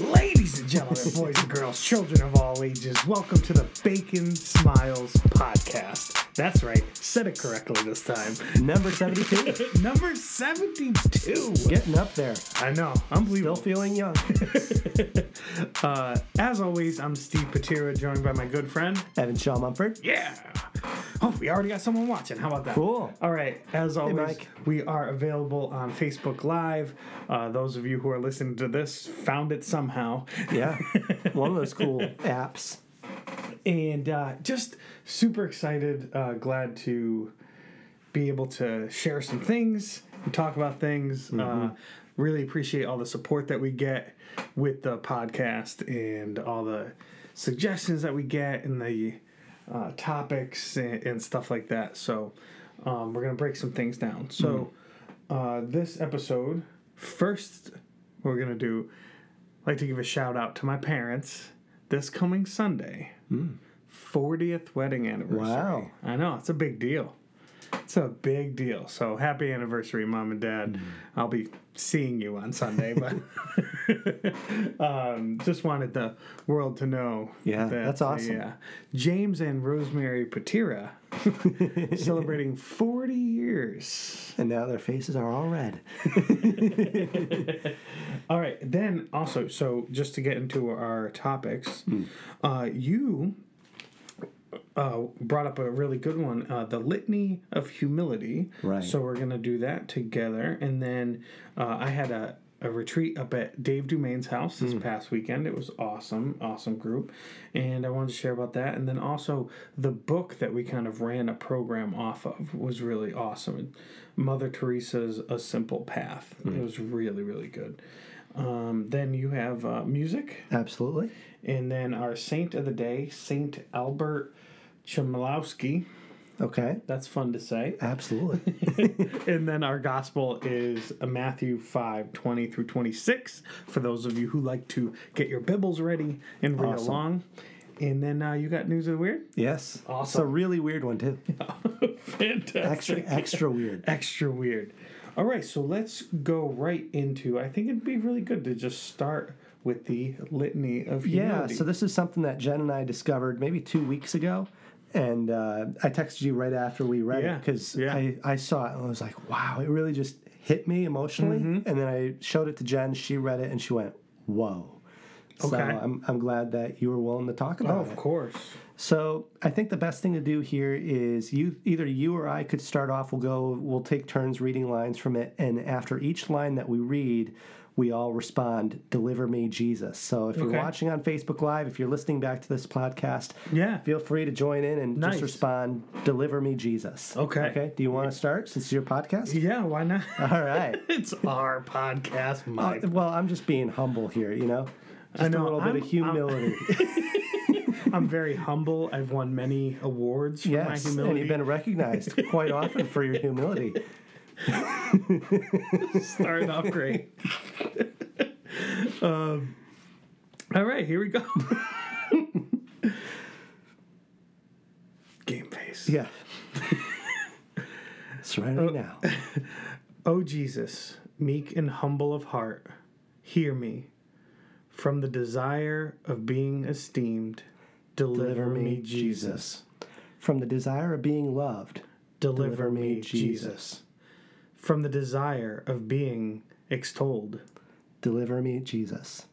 Ladies and gentlemen, boys and girls, children of all ages, welcome to the Bacon Smiles podcast. That's right, said it correctly this time. Number 72. Number 72. Getting up there. I know, I'm Still feeling young. Uh, as always, I'm Steve Patira, joined by my good friend. Evan Shaw Mumford. Yeah. Oh, we already got someone watching. How about that? Cool. All right. As always, Mike. we are available on Facebook Live. Uh, those of you who are listening to this found it somehow. Yeah. One of those cool apps. and uh, just super excited, uh, glad to be able to share some things and talk about things. Uh, really appreciate all the support that we get with the podcast and all the suggestions that we get and the uh, topics and, and stuff like that. So um, we're gonna break some things down. So uh, this episode, first, we're gonna do. like to give a shout out to my parents this coming Sunday. 40th wedding anniversary. Wow. I know, it's a big deal. It's a big deal. So happy anniversary, mom and dad. I'll be seeing you on Sunday, but um, just wanted the world to know. Yeah, that's awesome. Yeah. James and Rosemary Patira celebrating 40 years. And now their faces are all red. All right. Then also, so just to get into our topics, Hmm. uh, you uh, brought up a really good one, uh, the litany of humility. Right. So we're gonna do that together, and then uh, I had a. A retreat up at Dave Dumain's house this past weekend. It was awesome, awesome group, and I wanted to share about that. And then also the book that we kind of ran a program off of was really awesome. Mother Teresa's A Simple Path. Hmm. It was really, really good. Um, then you have uh, music, Absolutely. and then our saint of the day, Saint Albert Chmielowski. Okay. That's fun to say. Absolutely. and then our gospel is Matthew 5 20 through 26 for those of you who like to get your Bibles ready and read Awesome. along. And then uh, you got news of the weird? yes. It's a really weird one, too. Fantastic. Extra, extra weird. extra weird. All right, so let's go right into. I think it'd be really good to just start with the litany of Yeah, so this is something that Jen and I discovered maybe two weeks ago. And uh, I texted you right after we read Yeah, it because yeah. I, I saw it and I was like, wow, it really just hit me emotionally. Mm-hmm. And then I showed it to Jen. She read it and she went, whoa. So Okay. I'm, I'm glad that you were willing to talk oh, about of it. Of course. So I think the best thing to do here is you either you or I could start off. We'll go. We'll take turns reading lines from it, and after each line that we read, we all respond, "Deliver me, Jesus." So if Okay. you're watching on Facebook Live, if you're listening back to this podcast, Yeah. feel free to join in and Nice. just respond, "Deliver me, Jesus." Okay. Okay. Do you want to start since it's your podcast? Yeah, why not? All right. it's our podcast, Mike. Uh, well, I'm just being humble here. You know, just know, a little I'm- bit of humility. I'm very humble. I've won many awards for my yes, and you've been recognized quite often for your humility. starting off great. um, all right, here we go. Game face. Yeah. Serenity now. O Jesus, meek and humble of heart, hear me. From the desire of being esteemed, deliver, me, Jesus. From the desire of being loved, Deliver, me, Jesus. From the desire of being extolled, deliver me, Jesus.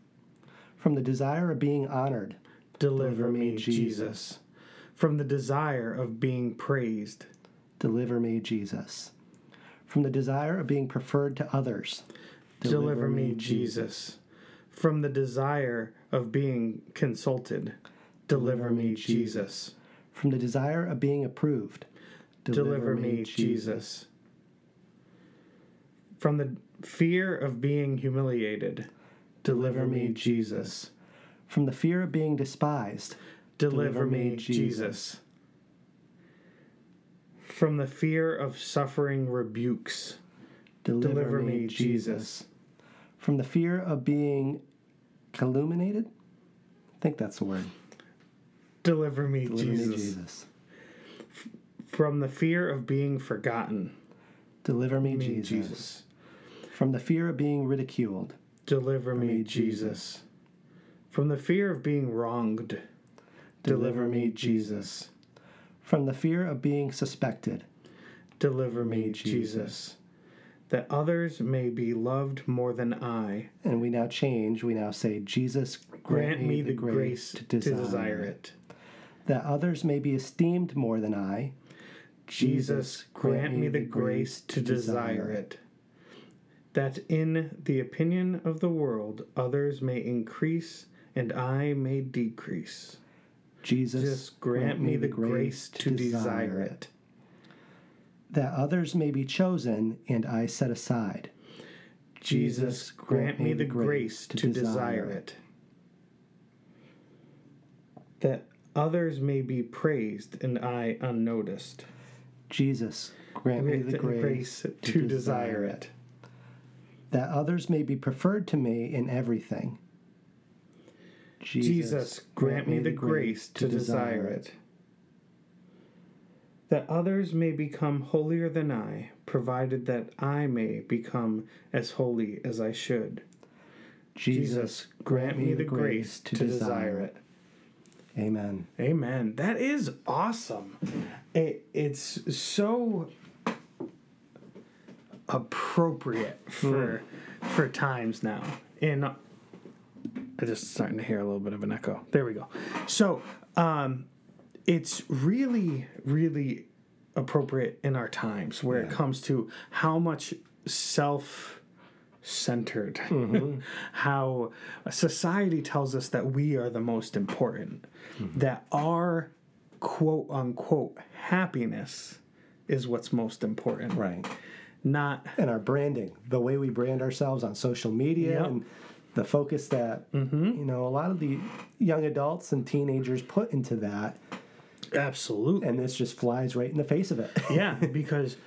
From the desire of being honored, deliver, me, me, Jesus. From the desire of being praised, deliver me, Jesus. From the desire of being preferred to others, deliver, me, Jesus. From the desire of being consulted, deliver, me, Jesus. From the desire of being approved, Deliver, me, Jesus. From the fear of being humiliated, deliver, me, Jesus. From the fear of being despised, Deliver, me, Jesus. From the fear of suffering rebukes, deliver, deliver me, Jesus. From the fear of being calumniated, I think that's the word. Deliver me, Deliver Jesus. me, Jesus. From the fear of being forgotten, Deliver me, me, Jesus. Jesus. From the fear of being ridiculed, Deliver me, Jesus. From the fear of being wronged, Deliver me, Jesus. From the fear of being suspected, deliver me, Jesus. Jesus. That others may be loved more than I. and we now change, we now say, Jesus, Grant me the grace to desire it. That others may be esteemed more than I. Jesus, grant me the grace to desire it. That in the opinion of the world, others may increase and I may decrease. Jesus, Just grant me the grace to desire it. That others may be chosen and I set aside. Jesus, grant me the grace to desire it. That others may be praised and I unnoticed. Jesus, grant me the grace, to desire it. That others may be preferred to me in everything. Jesus, grant me the grace to desire it. That others may become holier than I, provided that I may become as holy as I should. Jesus, grant me the grace to desire it. Amen. Amen. That is awesome. It, it's so appropriate hmm. for for times now. And I just starting to hear a little bit of an echo. There we go. So, um, it's really, really appropriate in our times where it comes to how much self centered, mm-hmm. how society tells us that we are the most important, mm-hmm. that our quote unquote happiness is what's most important, Right. Not And our branding, the way we brand ourselves on social media Yep. and the focus that, mm-hmm. you know, a lot of the young adults and teenagers put into that. absolutely. And this just flies right in the face of it. yeah, because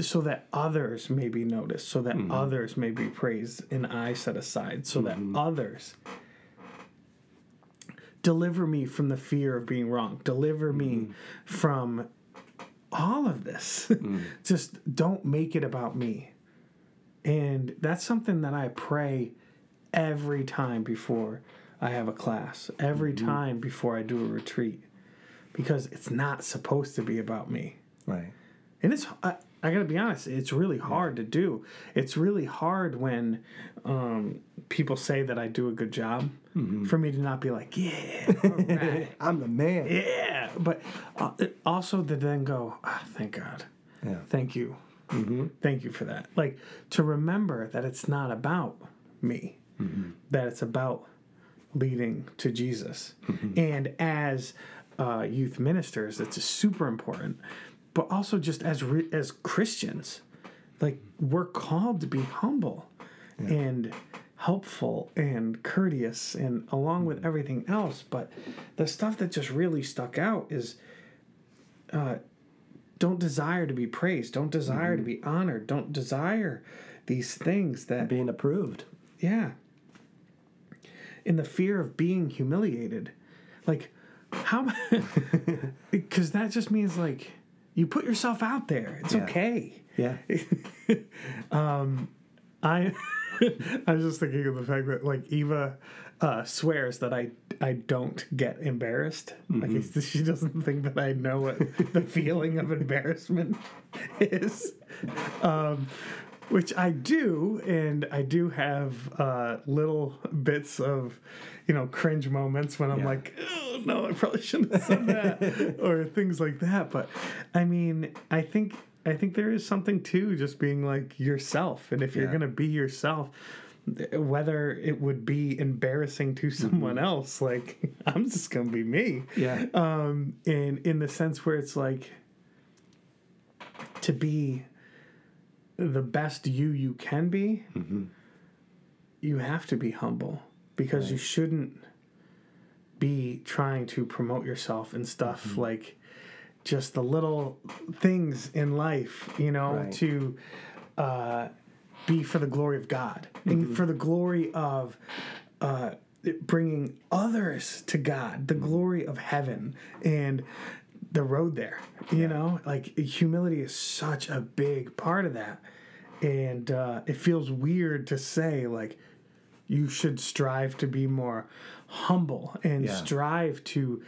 so that others may be noticed, so that mm-hmm. others may be praised, and I set aside, so that mm-hmm. others deliver me from the fear of being wrong, deliver me from all of this. Mm. Just don't make it about me. And that's something that I pray every time before I have a class, every mm-hmm. time before I do a retreat, because it's not supposed to be about me. right. And it's I, I gotta be honest, it's really hard to do. It's really hard when um, people say that I do a good job for me to not be like, yeah, right, I'm the man. yeah. But uh, also to then go, ah, thank God, Yeah. thank you, thank you for that. Like to remember that it's not about me, that it's about leading to Jesus. And as uh, youth ministers, it's super important. But also just as re- as Christians, like we're called to be humble and helpful and courteous and along with everything else. But the stuff that just really stuck out is uh, don't desire to be praised, don't desire to be honored, don't desire these things that Being approved. yeah. In the fear of being humiliated. Like, how. Because that just means, like, you put yourself out there. It's Yeah. okay. Yeah. I. I was just thinking of the fact that, like, Eva uh, swears that I I don't get embarrassed. Like, she doesn't think that I know what the feeling of embarrassment is. Um, which I do, and I do have uh, little bits of, you know, cringe moments when I'm Yeah. like, oh, no, I probably shouldn't have said that, or things like that. But I mean, I think I think there is something to just being like yourself, and if you're gonna be yourself, whether it would be embarrassing to someone else, like I'm just gonna be me Yeah. um in in the sense where it's like to be the best you you can be you have to be humble because you shouldn't be trying to promote yourself and stuff like just the little things in life you know Right. to uh be for the glory of God and for the glory of uh, bringing others to God, the glory of heaven. And the road there. You know, like humility is such a big part of that. And uh, it feels weird to say, like, you should strive to be more humble and Yeah. strive to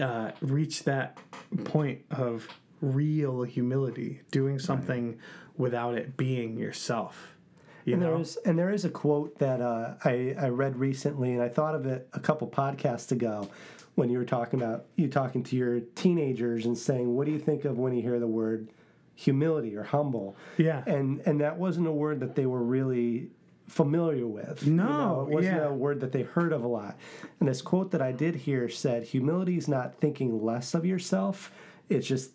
uh, reach that point of real humility, doing something without it being yourself. You And know, there is and there is a quote that uh, I I read recently, and I thought of it a couple podcasts ago when you were talking about you talking to your teenagers and saying, "What do you think of when you hear the word humility or humble?" yeah, And and that wasn't a word that they were really familiar with. No, it wasn't yeah. a word that they heard of a lot. And this quote that I did here said, "Humility is not thinking less of yourself; it's just."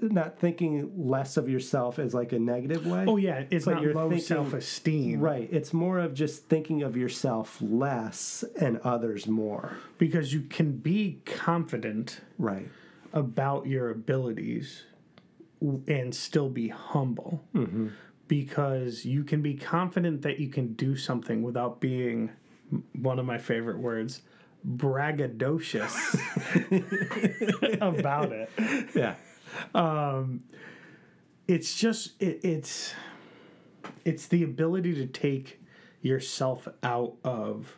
Not thinking less of yourself as like a negative way. oh yeah, it's not low thinking- self esteem, Right. It's more of just thinking of yourself less and others more. Because you can be confident Right. about your abilities and still be humble mm-hmm. because you can be confident that you can do something without being one of my favorite words braggadocious about it Yeah. Um, it's just it, it's it's the ability to take yourself out of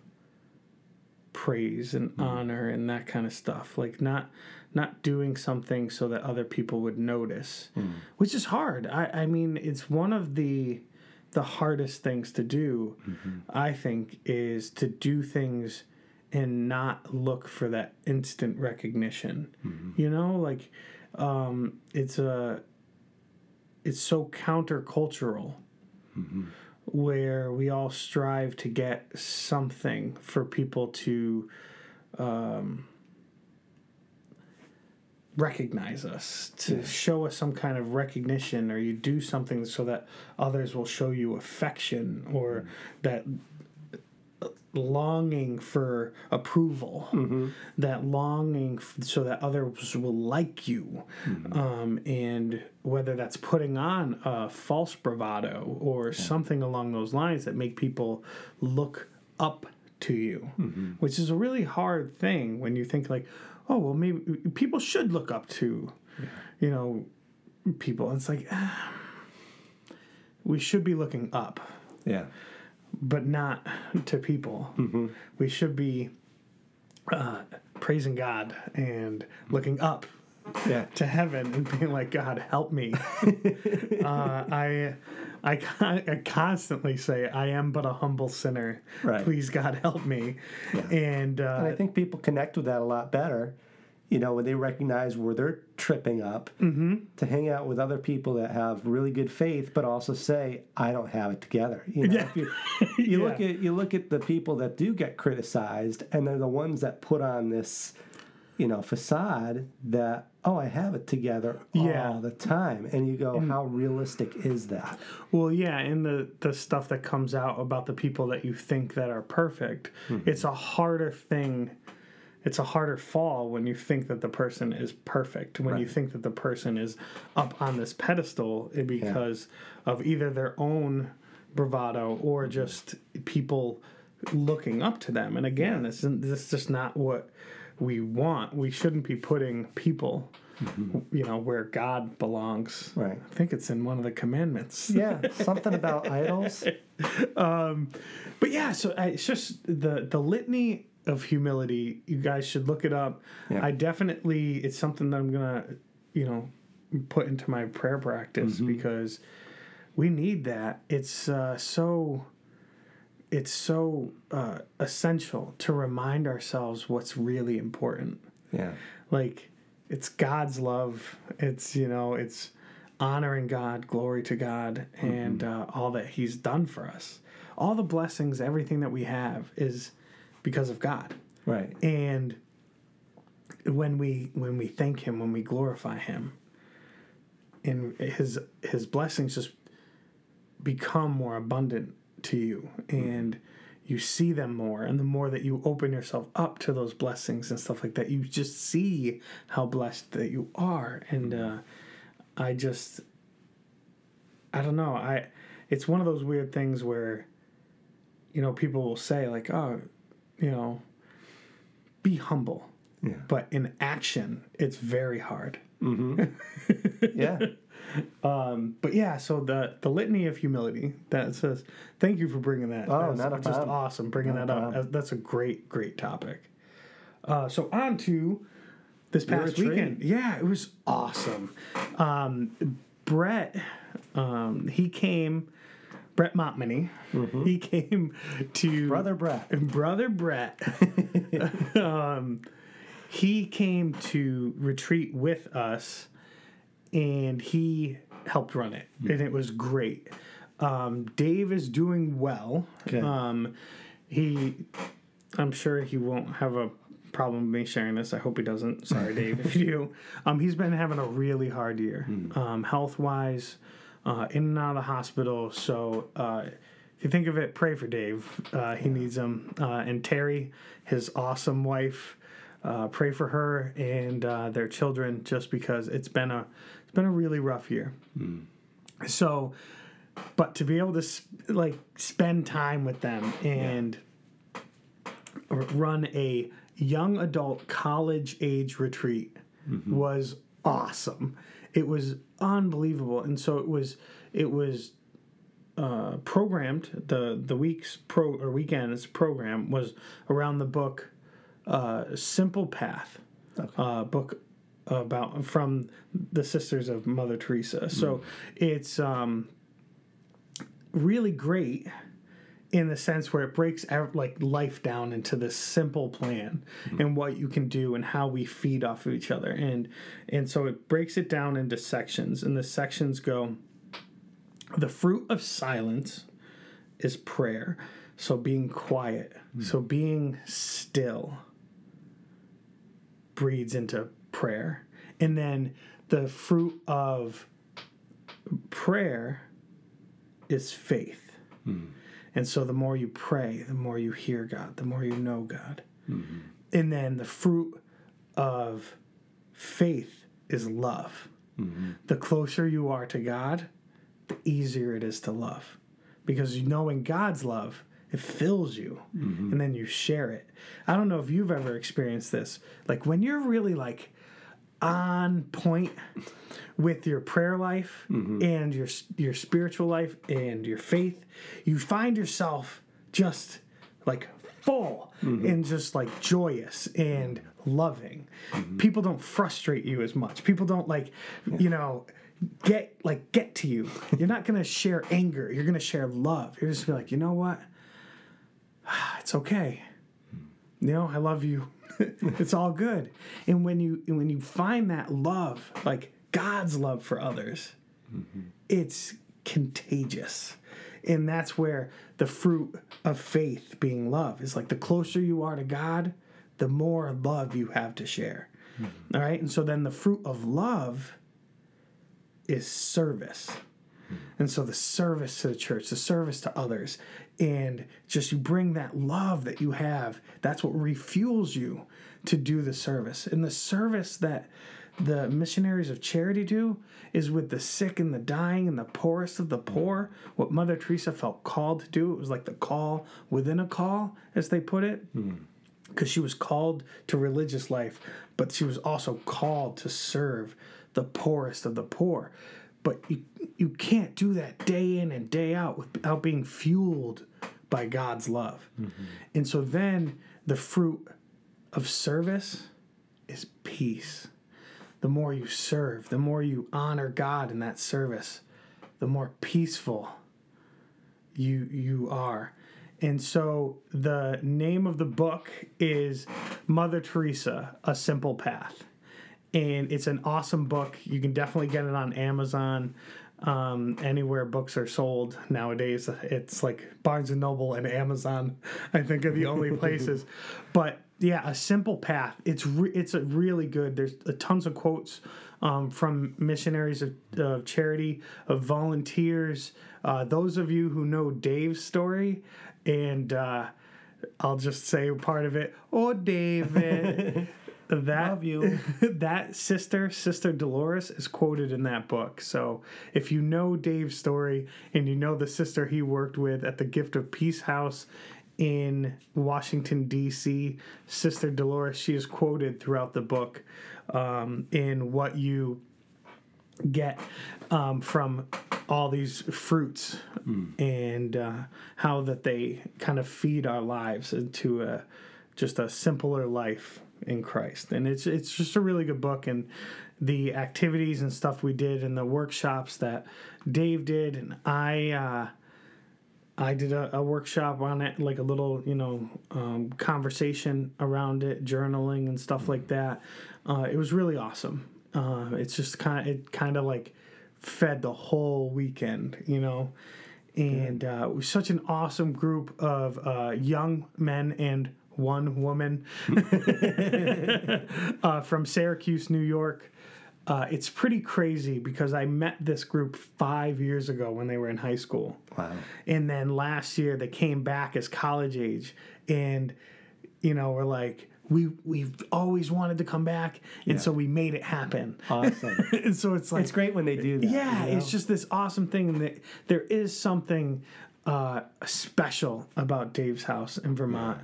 praise and hmm. honor and that kind of stuff. Like not not doing something so that other people would notice hmm. which is hard. I i mean it's one of the the hardest things to do mm-hmm. i think is to do things and not look for that instant recognition. Mm-hmm. You know like um it's a it's so countercultural where we all strive to get something for people to um, recognize us, to show us some kind of recognition, or you do something so that others will show you affection, or that longing for approval, that longing f- so that others will like you, um, and whether that's putting on a false bravado or something along those lines that make people look up to you, which is a really hard thing when you think like, oh well, maybe people should look up to, you know, people. It's like ah, we should be looking up. Yeah. But not to people. We should be uh, praising God and looking up Yeah. to heaven and being like, God, help me. uh, I, I, I constantly say, I am but a humble sinner. Right. Please, God, help me. And, uh, And I think people connect with that a lot better, you know, when they recognize where they're tripping up mm-hmm. to hang out with other people that have really good faith, but also say, I don't have it together. You know, Yeah. if you, you look at you look at the people that do get criticized and they're the ones that put on this, you know, facade that, oh, I have it together Yeah. all the time. And you go, how realistic is that? Well, yeah, and the the stuff that comes out about the people that you think that are perfect, mm-hmm. it's a harder thing. It's a harder fall when you think that the person is perfect. When you think that the person is up on this pedestal because of either their own bravado or mm-hmm. just people looking up to them. And again, this is this is just not what we want. We shouldn't be putting people, mm-hmm. you know, where God belongs. Right. I think it's in one of the commandments. Yeah, something about idols. Um, but yeah, so I, it's just the the litany of humility. You guys should look it up. Yeah. I definitely it's something that I'm gonna, you know, put into my prayer practice Mm-hmm. because we need that. It's uh, so it's so uh, essential to remind ourselves what's really important. Yeah. Like it's God's love. It's you know it's honoring God, glory to God, and uh, all that He's done for us. All the blessings, everything that we have, is because of God. Right. And when we when we thank Him, when we glorify Him, and His His blessings just become more abundant to you, and you see them more, and the more that you open yourself up to those blessings and stuff like that, you just see how blessed that you are. And uh, I just, I don't know, I, it's one of those weird things where, you know, people will say like, oh, you know, be humble. Yeah. But in action, it's very hard. Yeah. Um, but yeah, so the the litany of humility that says, thank you for bringing that. Oh, That's not a just problem. awesome bringing Not that up. problem. That's- That's a great great topic. Uh, so on to this past weekend. Yeah, it was awesome. Um, Brett, um, he came. Brett Montmany, he came to Mm-hmm. Brother Brett. brother Brett. um, he came to retreat with us, and he helped run it, and it was great. Um, Dave is doing well. Good. Um, he, I'm sure he won't have a problem with me sharing this. I hope he doesn't. Sorry, Dave, if you do. Um, he's been having a really hard year, um, health wise, uh, in and out of the hospital. So. Uh, if you think of it, pray for Dave. Uh, he needs him. Uh, and Terry, his awesome wife, uh, pray for her and uh, their children, just because it's been a it's been a really rough year. So, but to be able to s- like spend time with them and r- run a young adult college age retreat was awesome. It was unbelievable, and so it was it was uh, programmed the the week's pro or weekend's program was around the book uh, Simple Path, uh, book about from the Sisters of Mother Teresa. So it's um, really great in the sense where it breaks like life down into this simple plan mm-hmm. and what you can do and how we feed off of each other. And and so it breaks it down into sections and the sections go the fruit of silence is prayer. So being quiet. Mm. So being still breeds into prayer. And then the fruit of prayer is faith hmm. And so the more you pray, the more you hear God, the more you know God. Mm-hmm. And then the fruit of faith is love. Mm-hmm. The closer you are to God, the easier it is to love. Because you knowing God's love, it fills you mm-hmm. and then you share it. I don't know if you've ever experienced this. Like when you're really like on point with your prayer life mm-hmm. and your your spiritual life and your faith, you find yourself just like full mm-hmm. and just like joyous and loving. Mm-hmm. People don't frustrate you as much. People don't like, you know, get like get to you. You're not gonna share anger. You're gonna share love. You're just be like, you know what? It's okay. Hmm. You know, I love you. it's all good. And when you and when you find that love, like God's love for others, mm-hmm. it's contagious. And that's where the fruit of faith being love is like the closer you are to God, the more love you have to share. Mm-hmm. All right? And so then the fruit of love is service. Mm-hmm. And so the service to the church, the service to others, and just you bring that love that you have, that's what refuels you to do the service. And the service that the missionaries of charity do is with the sick and the dying and the poorest of the poor. What Mother Teresa felt called to do, it was like the call within a call, as they put it hmm. because she was called to religious life, but she was also called to serve the poorest of the poor. But you, you can't do that day in and day out without being fueled by God's love. Mm-hmm. And so then the fruit of service is peace. The more you serve, the more you honor God in that service, the more peaceful you you are. And so the name of the book is Mother Teresa: A Simple Path. And it's an awesome book. You can definitely get it on Amazon. Um, anywhere books are sold nowadays, it's like Barnes and Noble and Amazon. I think are the only places. But yeah, a simple path. It's re- it's a really good. There's a tons of quotes um, from missionaries of, of charity, of volunteers. Uh, those of you who know Dave's story, and uh, I'll just say part of it. Oh, David. that that sister, Sister Dolores, is quoted in that book. So if you know Dave's story and you know the sister he worked with at the Gift of Peace House in Washington D.C. Sister Dolores, she is quoted throughout the book um, in what you get um, from all these fruits and uh, how that they kind of feed our lives into a just a simpler life in Christ. And it's it's just a really good book and the activities and stuff we did and the workshops that Dave did and I uh, I did a, a workshop on it, like a little, you know, um, conversation around it, journaling and stuff like that. Uh, it was really awesome. Uh, it's just kind of, it kind of like fed the whole weekend, you know. And uh, it was such an awesome group of uh, young men and one woman uh, from Syracuse, New York. Uh, it's pretty crazy because I met this group five years ago when they were in high school. Wow. And then last year they came back as college age and you know, we're like we we've always wanted to come back and so we made it happen. Awesome. and so it's like it's great when they do that. yeah, you know? it's just this awesome thing that there is something uh, special about Dave's house in Vermont.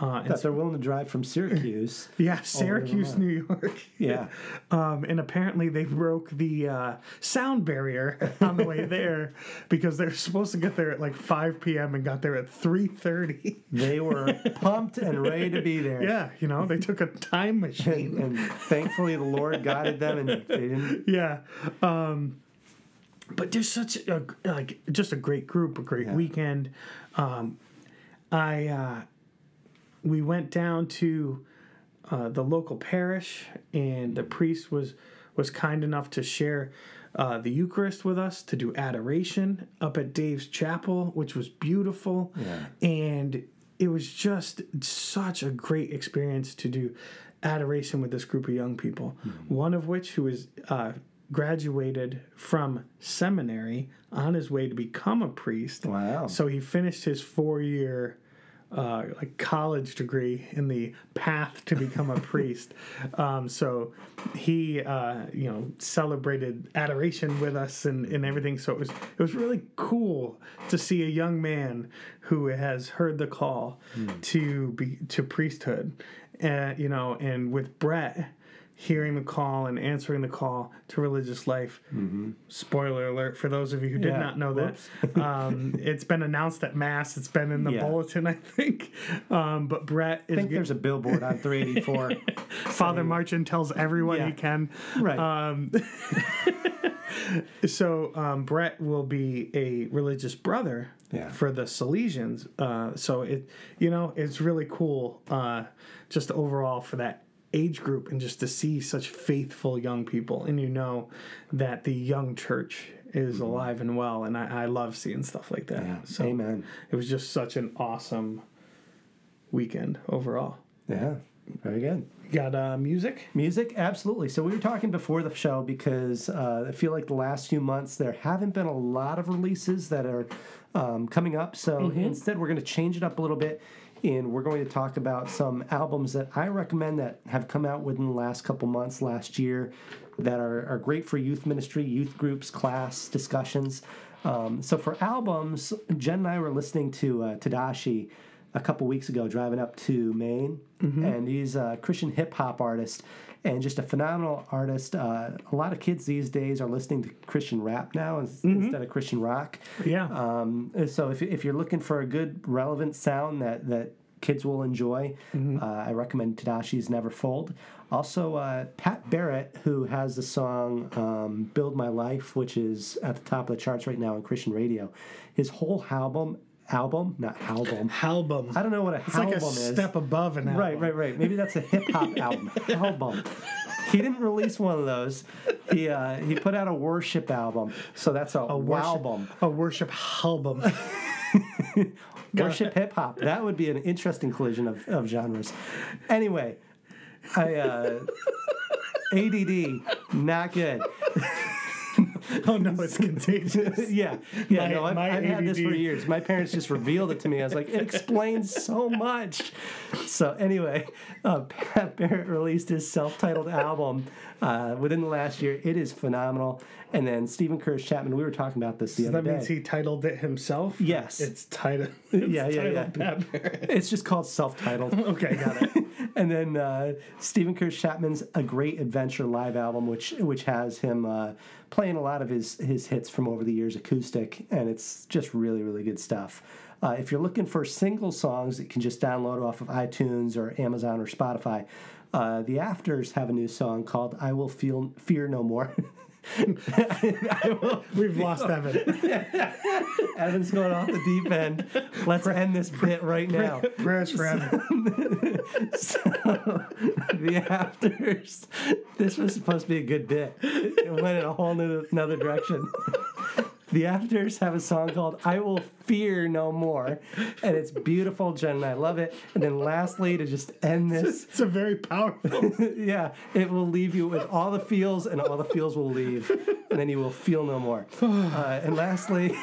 Uh, that they're willing to drive from Syracuse. yeah, Syracuse, New York. Yeah. Um, and apparently they broke the uh, sound barrier on the way there because they're supposed to get there at like 5 p.m. and got there at 3:30. They were pumped and ready to be there. yeah, you know, they took a time machine. And, and thankfully the Lord guided them and they didn't yeah. Um, but there's such a like just a great group, a great Yeah. weekend. Um, I uh, we went down to uh, the local parish, and the priest was was kind enough to share uh, the Eucharist with us to do adoration up at Dave's chapel, which was beautiful, Yeah. and it was just such a great experience to do adoration with this group of young people. One of which who is uh, graduated from seminary on his way to become a priest. Wow. So he finished his four year uh, like college degree in the path to become a priest. Um, so he uh, you know celebrated adoration with us and, and everything. So it was it was really cool to see a young man who has heard the call to be to priesthood. and you know, and with Brett hearing the call and answering the call to religious life. Spoiler alert for those of you who did Yeah, not know whoops. that. Um, it's been announced at Mass. It's been in the Yeah. bulletin, I think. Um, but Brett I is think there's a billboard on 384. Father Marchin tells everyone Yeah. he can. Right. Um, so um, Brett will be a religious brother Yeah. for the Salesians. Uh, so it, you know, it's really cool, uh, just overall for that age group, and just to see such faithful young people, and you know that the young church is alive and well, and I, I love seeing stuff like that. Mm-hmm. Yeah. So Amen. it was just such an awesome weekend overall. Yeah. Very good. Got uh, music? Music, absolutely. So we were talking before the show because uh, I feel like the last few months there haven't been a lot of releases that are um, coming up. So instead, we're going to change it up a little bit, and we're going to talk about some albums that I recommend that have come out within the last couple months, last year, that are, are great for youth ministry, youth groups, class discussions. Um, so for albums, Jen and I were listening to uh, Tedashii a couple weeks ago driving up to Maine, and he's a Christian hip hop artist and just a phenomenal artist. Uh, a lot of kids these days are listening to Christian rap now ins- instead of Christian rock. Yeah. Um, so if, if you're looking for a good relevant sound that that kids will enjoy, uh, I recommend Tedashii's Never Fold. Also, uh, Pat Barrett, who has the song um, "Build My Life," which is at the top of the charts right now on Christian radio. His whole album, album, not album. Album. I don't know what a It's like a is. step above an album. Right, right, right. Maybe that's a hip hop album. Album. He didn't release one of those. He uh, he put out a worship album. So that's a, Worship, album. A worship album. Worship hip hop. That would be an interesting collision of, of genres. Anyway, I uh, ADD, not good. oh no, it's contagious. yeah, yeah. My- no, I've, I've had this for years. My parents just revealed it to me. I was like, it explains so much. So anyway, uh, Pat Barrett released his self-titled album uh, within the last year. It is phenomenal. And then Steven Curtis Chapman. We were talking about this the So other day. that means he titled it himself. Yes. it's titled. It's Yeah, yeah, titled yeah. Pat Barrett. It's just called self-titled. Okay, got it. and then uh, Steven Curtis Chapman's A Great Adventure live album, which which has him uh, playing a lot of his his hits from over the years acoustic, and it's just really really good stuff. Uh, if you're looking for single songs that you can just download off of iTunes or Amazon or Spotify, uh, the Afters have a new song called "I Will Feel Fear No More." We've lost Evan. Evan's going off the deep end. Let's end this bit right now. Prayers for Evan. So, the afters. This was supposed to be a good bit. It went in a whole new, another direction. The afters have a song called "I Will Fear No More," and it's beautiful, Jen, and I love it. And then, lastly, to just end this, It's a very powerful. yeah, it will leave you with all the feels, and all the feels will leave, and then you will feel no more. Uh, and lastly,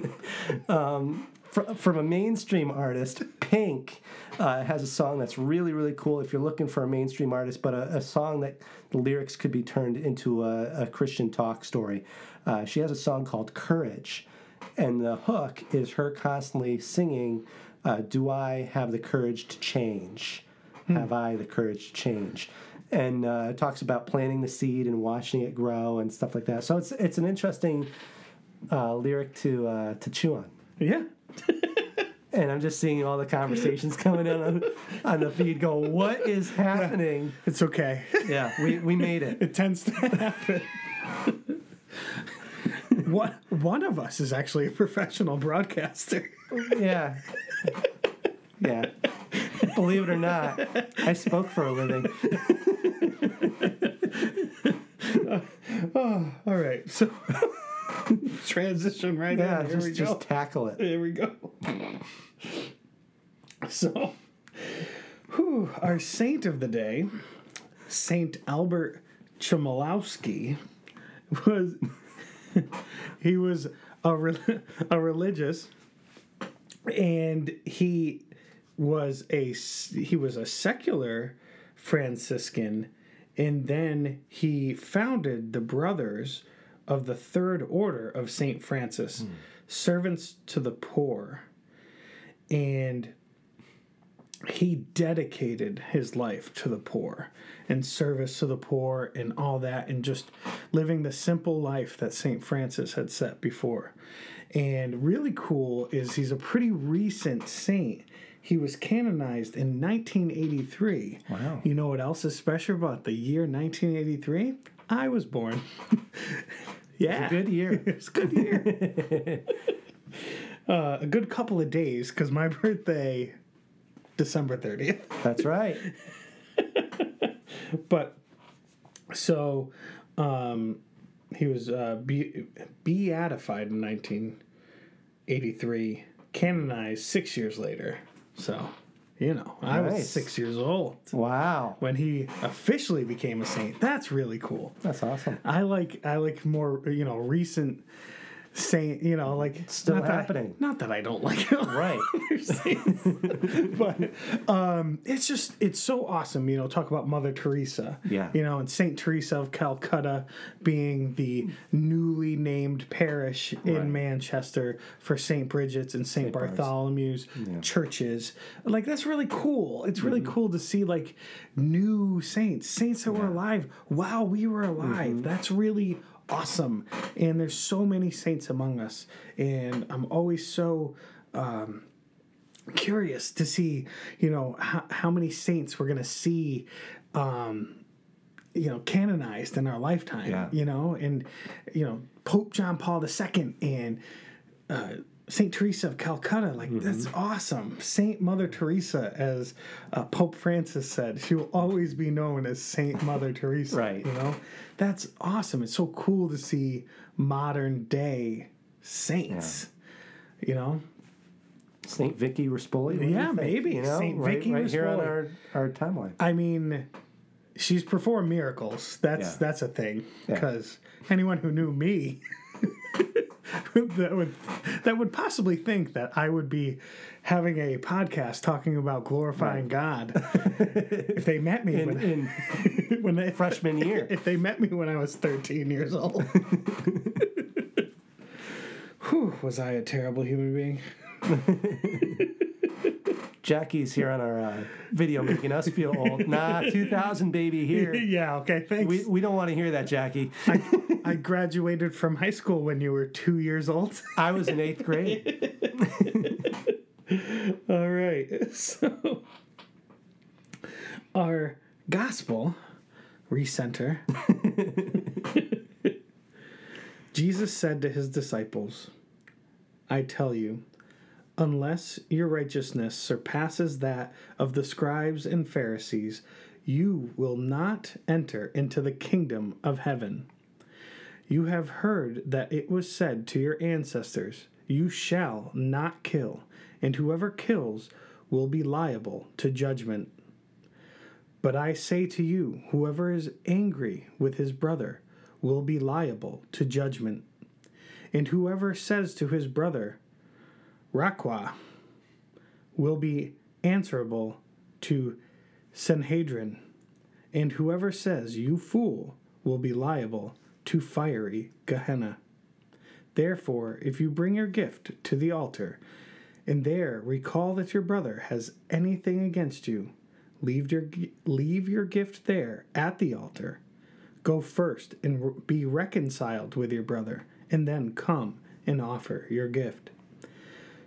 um, from a mainstream artist, Pink uh, has a song that's really, really cool. If you're looking for a mainstream artist, but a, a song that the lyrics could be turned into a, a Christian talk story. Uh, she has a song called Courage, and the hook is her constantly singing, uh, "Do I have the courage to change? Have I the courage to change?" And uh, it talks about planting the seed and watching it grow and stuff like that. So it's it's an interesting uh, lyric to uh, to chew on. Yeah. And I'm just seeing all the conversations coming in on, on the feed. Go, what is happening? It's okay. Yeah, we, we made it. It tends to happen. one, one of us is actually a professional broadcaster. Yeah, yeah. Believe it or not, I spoke for a living. Oh, all right, so transition right Yeah, in. Here just we go. just tackle it. There we go. So, whew, our saint of the day, Saint Albert Chmielowski, was he was a re- a religious, and he was a he was a secular Franciscan, and then he founded the Brothers of the Third Order of Saint Francis, hmm. servants to the poor, and he dedicated his life to the poor and service to the poor and all that and just living the simple life that St. Francis had set before. And really cool is he's a pretty recent saint. He was canonized in 1983. Wow. You know what else is special about the year 1983? I was born. yeah. Good year. It's a good year. uh, a good couple of days because my birthday, December 30th. That's right. But so um, he was uh, be- beatified in 1983, canonized six years later. So, you know, I was six years old Wow, when he officially became a saint. That's really cool. that's awesome. I like I like more you know recent saint you know like Still not that happening. not that I don't like it. Right. but um, it's just it's so awesome. You know, talk about Mother Teresa. Yeah. You know, and Saint Teresa of Calcutta being the newly named parish in Right. Manchester for Saint Bridget's and Saint, Bart's. Bartholomew's churches. Like that's really cool. It's really Mm-hmm. cool to see like new saints, saints that were alive while we were alive. Mm-hmm. That's really awesome. And there's so many saints among us, and I'm always so curious to see, you know, how, how many saints we're going to see, um, you know, canonized in our lifetime, Yeah. you know, and, you know, Pope John Paul II and uh, Saint Teresa of Calcutta. Like, Mm-hmm. that's awesome. Saint Mother Teresa, as uh, Pope Francis said, she will always be known as Saint Mother Teresa. Right. You know, that's awesome. It's so cool to see modern day saints, you know? Saint Vicky Rispoli. Yeah, maybe. You know, Saint right, Vicky right here on our, our timeline. I mean, she's performed miracles. That's Yeah. that's a thing. Yeah. Because anyone who knew me that would that would possibly think that I would be having a podcast talking about glorifying God. if they met me In, when, in when they freshman year. if they met me when I was 13 years old. Whew, was I a terrible human being? Jackie's here on our uh, video making us feel old. Nah, 2000 baby here. yeah, okay, thanks. We, we don't want to hear that, Jackie. I, I graduated from high school when you were two years old. I was in eighth grade. All right. So, our gospel recenter. Jesus said to his disciples, I tell you, unless your righteousness surpasses that of the scribes and Pharisees, you will not enter into the kingdom of heaven. You have heard that it was said to your ancestors, You shall not kill, and whoever kills will be liable to judgment. But I say to you, whoever is angry with his brother will be liable to judgment. And whoever says to his brother, Rakwa, will be answerable to Sanhedrin. And whoever says, You fool, will be liable to fiery Gehenna. Therefore, if you bring your gift to the altar, and there recall that your brother has anything against you, leave your leave your gift there at the altar. Go first and be reconciled with your brother, and then come and offer your gift.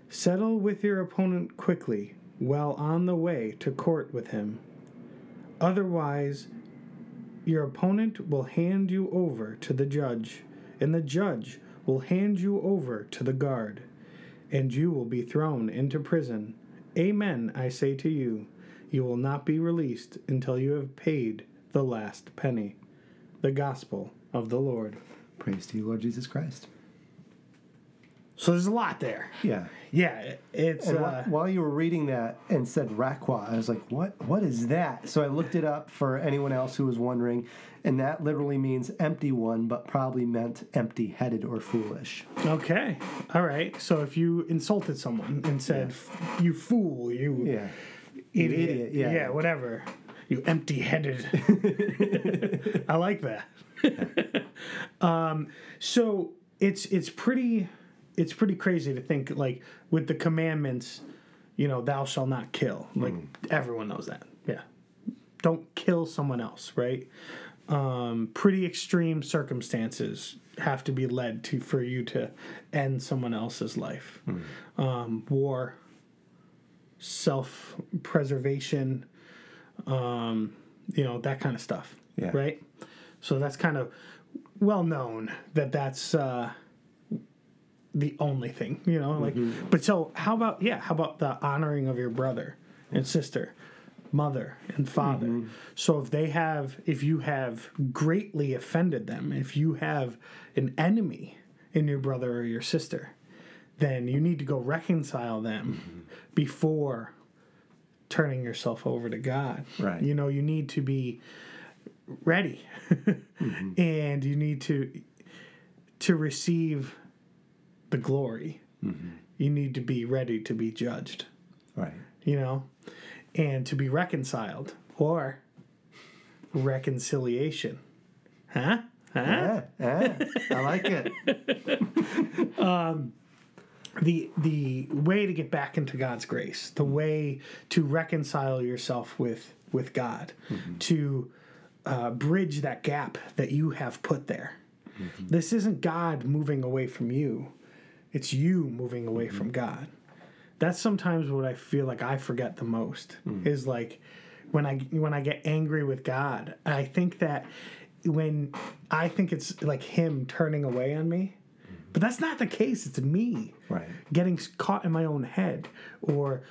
Settle with your opponent quickly while on the way to court with him. Otherwise, your opponent will hand you over to the judge, and the judge will hand you over to the guard, and you will be thrown into prison. Amen, I say to you. You will not be released until you have paid the last penny. The gospel of the Lord. Praise to you, Lord Jesus Christ. So there's a lot there. Yeah. Yeah, it's And uh, wh- while you were reading that and said Rakwa, I was like, what? What is that? So I looked it up for anyone else who was wondering, and that literally means empty one, but probably meant empty headed or foolish. okay. All right. So if you insulted someone and said, "F- "You fool," you Yeah. idiot, idiot, yeah. yeah, whatever, you empty-headed. I like that. um, so it's it's pretty it's pretty crazy to think like with the commandments, you know, thou shalt not kill. Like everyone knows that. Yeah, don't kill someone else, right? Um, pretty extreme circumstances have to be led to for you to end someone else's life. Um, war, self preservation, um, you know, that kind of stuff. Yeah. Right? So that's kind of well known that that's uh, the only thing, you know, like, mm-hmm. but so how about, yeah, how about the honoring of your brother and sister? Mother and father. Mm-hmm. So if they have, if you have greatly offended them, if you have an enemy in your brother or your sister, then you need to go reconcile them mm-hmm. before turning yourself over to God. Right. You know, you need to be ready and you need to to receive the glory. You need to be ready to be judged, Right. you know, and to be reconciled or reconciliation. Huh? Huh? Yeah, yeah, I like it. Um, the the way to get back into God's grace, the way to reconcile yourself with with God, to uh, bridge that gap that you have put there. This isn't God moving away from you; it's you moving away mm-hmm. from God. That's sometimes what I feel like I forget the most mm-hmm. is like when I when I get angry with God. I think that when I think it's like Him turning away on me, mm-hmm. but that's not the case. It's me Right. getting caught in my own head or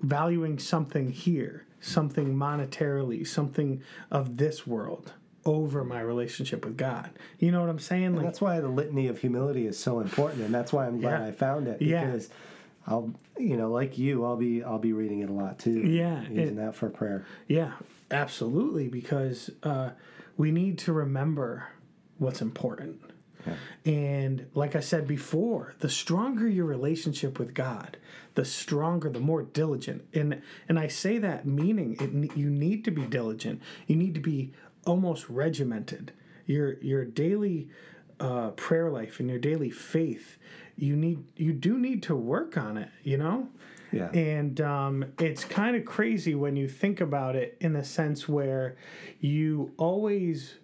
valuing something here, something monetarily, something of this world over my relationship with God. You know what I'm saying? Like, That's why the litany of humility is so important, and that's why I'm glad Yeah. I found it Yeah. because I'll you know like you I'll be I'll be reading it a lot too. Yeah, using it- that for prayer. Yeah, absolutely. Because uh, we need to remember what's important. And like I said before, the stronger your relationship with God, the stronger, the more diligent. And and I say that meaning it, you need to be diligent. You need to be almost regimented. Your your daily uh, prayer life and your daily faith, you need you do need to work on it. You know. Yeah. And um, it's kind of crazy when you think about it in the sense where you always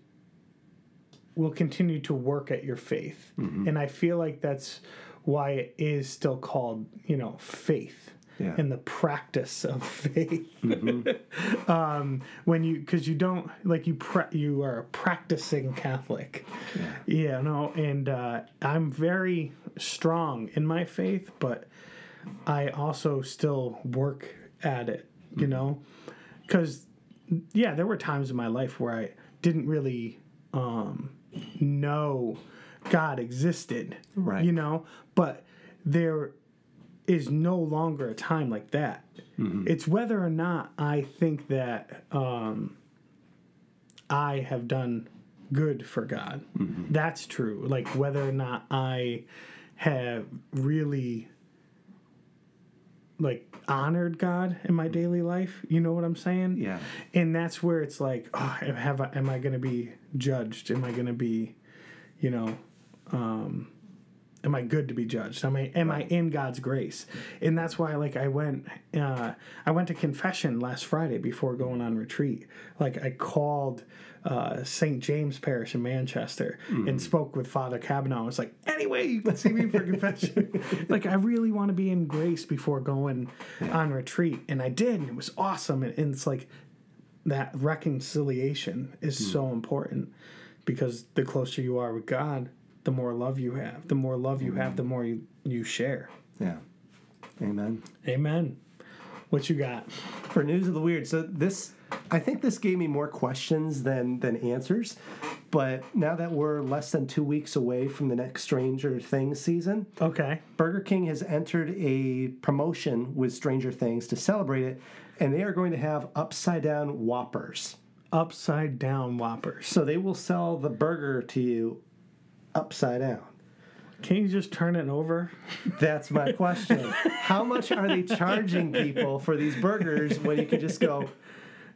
will continue to work at your faith. And I feel like that's why it is still called, you know, faith. Yeah. And the practice of faith, um, when you because you don't like you pra- you are a practicing Catholic, yeah, no, and uh, I'm very strong in my faith, but I also still work at it, you know? Because, yeah, there were times in my life where I didn't really um, know God existed, Right. you know? But there is no longer a time like that. It's whether or not I think that um, I have done good for God. That's true. Like whether or not I have really like honored God in my daily life. You know what I'm saying? Yeah. And that's where it's like, oh, have I, am I going to be judged? Am I going to be, you know, um, am I good to be judged? Am I am I in God's grace? And that's why like I went uh, I went to confession last Friday before going on retreat. Like I called uh, St. James Parish in Manchester and spoke with Father Kavanaugh. I was like, anyway, you can see me for confession. like I really want to be in grace before going on retreat, and I did, and it was awesome. And, and it's like that reconciliation is so important because the closer you are with God, the more love you have. The more love you have, the more you, you share. Yeah. Amen. Amen. What you got? For news of the weird, so this I think this gave me more questions than than answers. But now that we're less than two weeks away from the next Stranger Things season, Okay. Burger King has entered a promotion with Stranger Things to celebrate it, and they are going to have upside down Whoppers. Upside down Whoppers. So they will sell the burger to you upside down. Can you just turn it over? That's my question. How much are they charging people for these burgers when you can just go,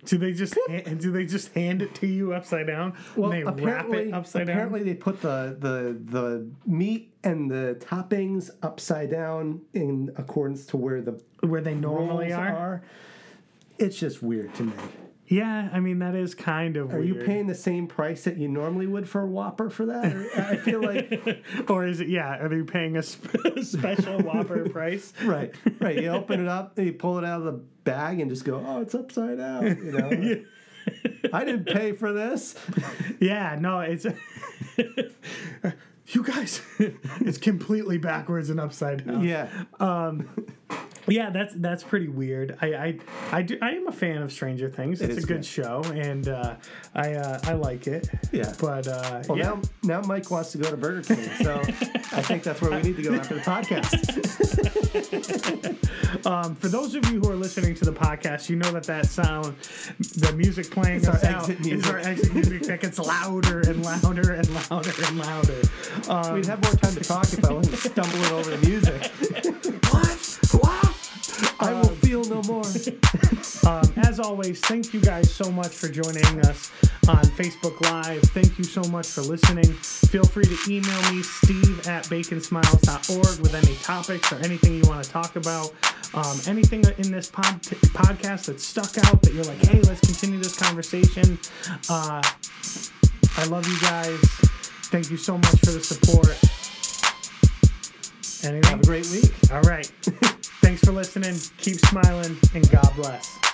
Do they just hand, do they just hand it to you upside down? well, and they wrap apparently, it upside down. apparently they put the, the the meat and the toppings upside down in accordance to where the Where they normally rolls are. It's just weird to me. Yeah, I mean that is kind of Are weird. you paying the same price that you normally would for a Whopper for that? Or, I feel like or is it? Yeah, are they paying a sp- special Whopper price? right, right. You open it up, and you pull it out of the bag, and just go, "Oh, it's upside down." You know, I didn't pay for this. Yeah, no, it's. you guys, it's completely backwards and upside down. Yeah, um, Yeah, that's that's pretty weird. I I, I do I am a fan of Stranger Things. It's is a good good. show, and uh, I uh, I like it. Yeah. but uh, Well, yeah. now now Mike wants to go to Burger King, so I think that's where we need to go after the podcast. Um, for those of you who are listening to the podcast, you know that that sound, the music playing It's us out, is our exit music that gets louder and louder and louder and louder. Um, We'd have more time to talk if I wasn't stumbling over the music. What? I will feel no more. Um, as always, thank you guys so much for joining us on Facebook Live. Thank you so much for listening. Feel free to email me, steve at baconsmiles.org, with any topics or anything you want to talk about. Um, anything in this pod- podcast that stuck out that you're like, hey, let's continue this conversation. Uh, I love you guys. Thank you so much for the support. Anything? Have a great week. All right. Thanks for listening. Keep smiling and God bless.